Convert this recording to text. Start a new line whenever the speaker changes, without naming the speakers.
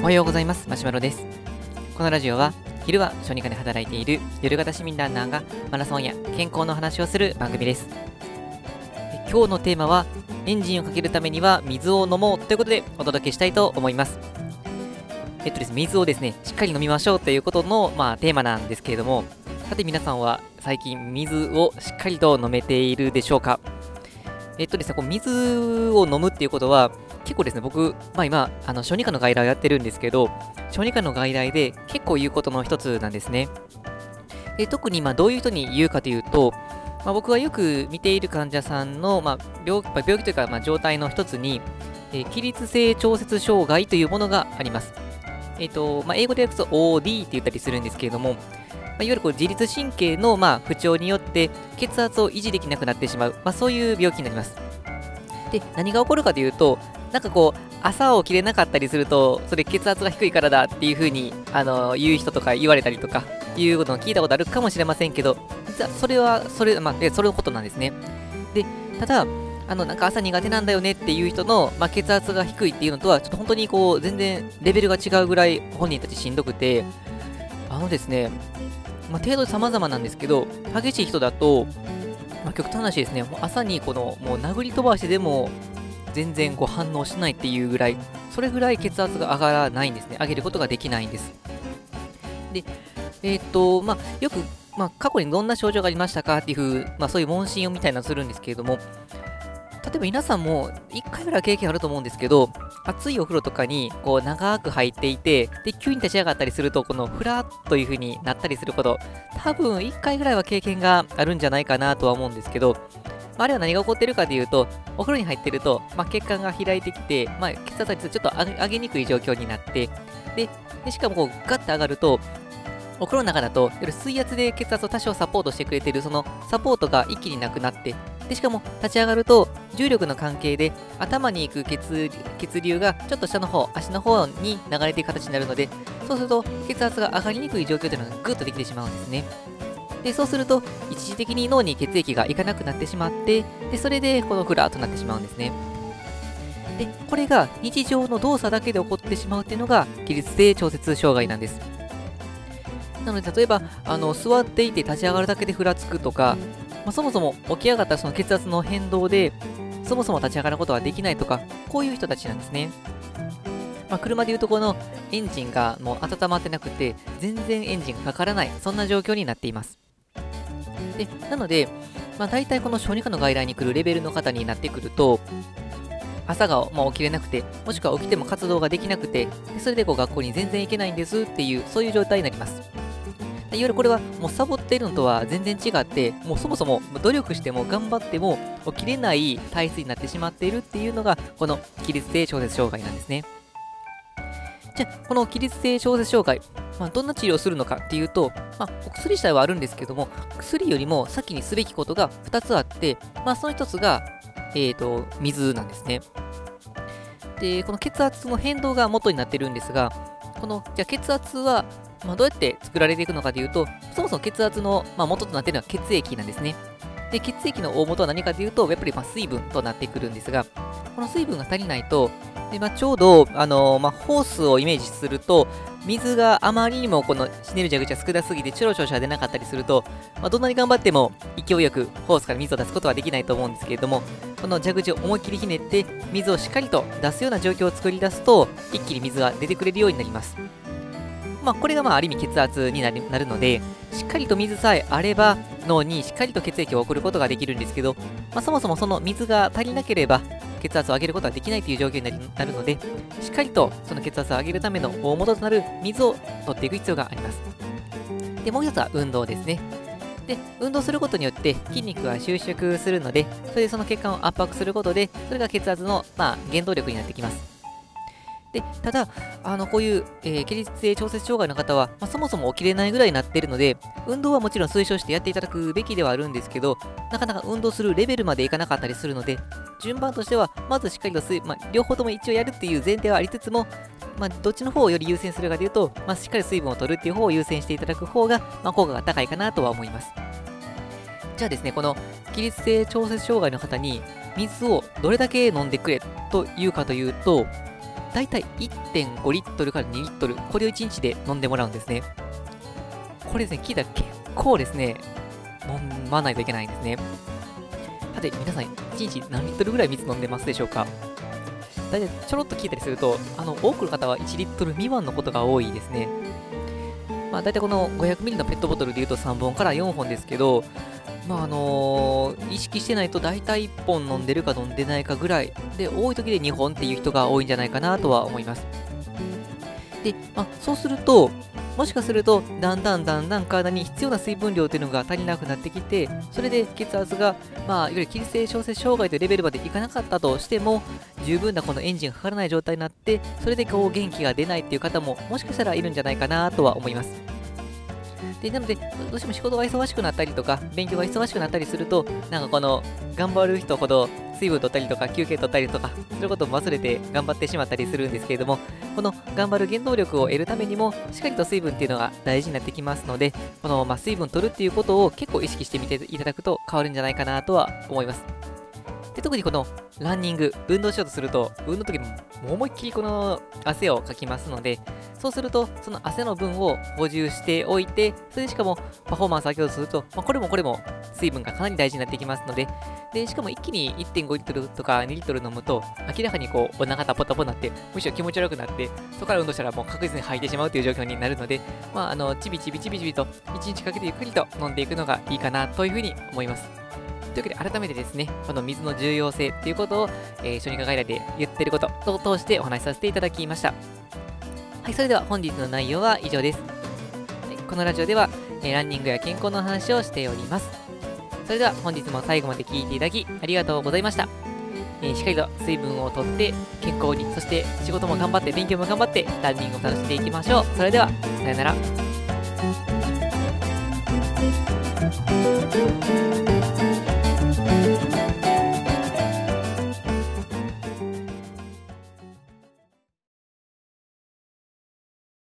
おはようございます。マシュマロです。このラジオは昼は小児科で働いている夜型市民ランナーがマラソンや健康の話をする番組です。今日のテーマはエンジンをかけるためには水を飲もうということでお届けしたいと思います。えっとですね水をですねしっかり飲みましょうということのまあテーマなんですけれどもさて皆さんは最近水をしっかりと飲めているでしょうか？えっとですね、こう水を飲むっていうことは、結構ですね、僕、まあ今、あの小児科の外来をやってるんですけど、小児科の外来で結構言うことの一つなんですね。で特にまどういう人に言うかというと、まあ、僕がよく見ている患者さんの、まあ、病病気というか、ま、状態の一つに、え、起立性調節障害というものがあります。え、ー、と、まあ、英語で訳すと OD って言ったりするんですけれども、まあ、いわゆるこう自律神経のま不調によって血圧を維持できなくなってしまう、まあ、そういう病気になります。で、何が起こるかというと、なんかこう、朝起きれなかったりすると、それ血圧が低いからだっていう風に、あの言う人とか言われたりとか、いうことを聞いたことあるかもしれませんけど、実はそれは、それ、まあ、それのことなんですね。で、ただ、あの、なんか朝苦手なんだよねっていう人の、まあ、血圧が低いっていうのとは、ちょっと本当にこう、全然レベルが違うぐらい本人たちしんどくて、あのですね、まあ、程度様々なんですけど、激しい人だと、まあ、極端な話ですね、もう朝にこの、もう殴り飛ばしてでも、全然こう反応しないっていうぐらい、それぐらい血圧が上がらないんですね。上げることができないんです。で、えー、っと、まあ、よく、まあ、過去にどんな症状がありましたかっていう、まあ、そういう問診をみたいなのするんですけれども、例えば皆さんも1回ぐらい経験あると思うんですけど、熱いお風呂とかにこう長く入っていて、で、急に立ち上がったりすると、このふらっという風になったりすること、多分1回ぐらいは経験があるんじゃないかなとは思うんですけど、あれは何が起こってるかというと、お風呂に入ってると、まあ、血管が開いてきて、まあ、血圧がちょっと上げにくい状況になって、で、でしかもこうガッと上がると、お風呂の中だと、水圧で血圧を多少サポートしてくれてる、そのサポートが一気になくなって、でしかも立ち上がると重力の関係で頭に行く血血流がちょっと下の方、足の方に流れていく形になるので、そうすると血圧が上がりにくい状況というのがぐっとできてしまうんですね。で、そうすると一時的に脳に血液がいかなくなってしまって、で、それでこのフラーとなってしまうんですね。で、これが日常の動作だけで起こってしまうっていうのが起立性調節障害なんです。なので、例えば、あの座っていて立ち上がるだけでふらつくとか、まあ、そもそも起き上がったその血圧の変動で、そもそも立ち上がることができないとか、こういう人たちなんですね。まあ、車でいうとこのエンジンがもう温まってなくて、全然エンジンがかからない、そんな状況になっています。でなので、まあ、大体この小児科の外来に来るレベルの方になってくると、朝が、まあ、起きれなくて、もしくは起きても活動ができなくて、それでこう学校に全然行けないんですっていう、そういう状態になります。いわゆるこれはもうサボっているのとは全然違って、もうそもそも努力しても頑張っても起きれない体質になってしまっているっていうのが、この起立性調節障害なんですね。じゃあ、この起立性調節障害、まあ、どんな治療をするのかっていうと、まあ、お薬自体はあるんですけども、薬よりも先にすべきことが2つあって、まあ、その1つが、えーと、水なんですね。で、この血圧の変動が元になってるんですが、このじゃあ血圧はまあ、どうやって作られていくのかというと、そもそも血圧の、まあ、元となっているのは血液なんですね。で、血液の大元は何かというと、やっぱりま水分となってくるんですが、この水分が足りないと、でまあ、ちょうど、あの、まあ、ホースをイメージすると、水があまりにもこのひねる蛇口が少なすぎて、チュロチュロしか出なかったりすると、まあ、どんなに頑張っても勢いよくホースから水を出すことはできないと思うんですけれども、この蛇口を思いっきりひねって、水をしっかりと出すような状況を作り出すと、一気に水が出てくれるようになります。まあ、これがまあある意味血圧になるなるので、しっかりと水さえあれば脳にしっかりと血液を送ることができるんですけど、まあ、そもそもその水が足りなければ血圧を上げることはできないという状況になるので、しっかりとその血圧を上げるための大元となる水を取っていく必要があります。で、もう一つは運動ですね。で、運動することによって筋肉は収縮するので、それでその血管を圧迫することで、それが血圧の、まあ、原動力になってきます。で、ただ、あの、こういう、えー、起立性調節障害の方は、まあ、そもそも起きれないぐらいになっているので、運動はもちろん推奨してやっていただくべきではあるんですけど、なかなか運動するレベルまでいかなかったりするので、順番としては、まずしっかりと水、まあ、両方とも一応やるっていう前提はありつつも、まあ、どっちの方をより優先するかというと、まあ、しっかり水分を取るっていう方を優先していただく方が、まあ、効果が高いかなとは思います。じゃあですね、この起立性調節障害の方に水をどれだけ飲んでくれというかというと、だいたい1.5リットルから2リットル、これを1日で飲んでもらうんですね。これですね、聞いたら結構ですね、飲まないといけないんですね。さて、皆さん、1日何リットルぐらい水飲んでますでしょうか？大体ちょろっと聞いたりすると、あの、多くの方は1リットル未満のことが多いですね。まあ、大体この500ミリのペットボトルでいうと3本から4本ですけど、まああのー、意識してないと大体1本飲んでるか飲んでないかぐらいで多い時で2本っていう人が多いんじゃないかなとは思います。で、まあ、そうすると、もしかすると、だんだんだんだん体に必要な水分量というのが足りなくなってきて、それで血圧が、まあ、いわゆる筋性小節障害というレベルまでいかなかったとしても、十分なこのエンジンがかからない状態になって、それでこう元気が出ないっていう方も、もしかしたらいるんじゃないかなとは思います。で、なので、どうしても仕事が忙しくなったりとか、勉強が忙しくなったりすると、なんかこの、頑張る人ほど水分取ったりとか、休憩取ったりとか、することを忘れて頑張ってしまったりするんですけれども、この頑張る原動力を得るためにも、しっかりと水分っていうのが大事になってきますので、この、まあ、水分取るっていうことを結構意識してみていただくと変わるんじゃないかなとは思います。で特にこのランニング、運動しようとすると、運動の時も思いっきりこの汗をかきますので、そうすると、その汗の分を補充しておいて、それでしかもパフォーマンスを上げようとすると、まあ、これもこれも水分がかなり大事になってきますので、で、しかも一気に1.5リットルとか2リットル飲むと、明らかにこう、お腹タポタポになって、むしろ気持ち悪くなって、そこから運動したらもう確実に吐いてしまうという状況になるので、まあ、あの、ちびちびちびちびと、1日かけてゆっくりと飲んでいくのがいいかなというふうに思います。というわけで改めてですね、この水の重要性っていうことを、えー、小児科外来で言ってることを通してお話しさせていただきました。はい、それでは本日の内容は以上です。このラジオでは、えー、ランニングや健康の話をしております。それでは本日も最後まで聞いていただきありがとうございました。えー、しっかりと水分をとって健康に、そして仕事も頑張って、勉強も頑張って、ランニングを楽しんでいきましょう。それでは、さよなら。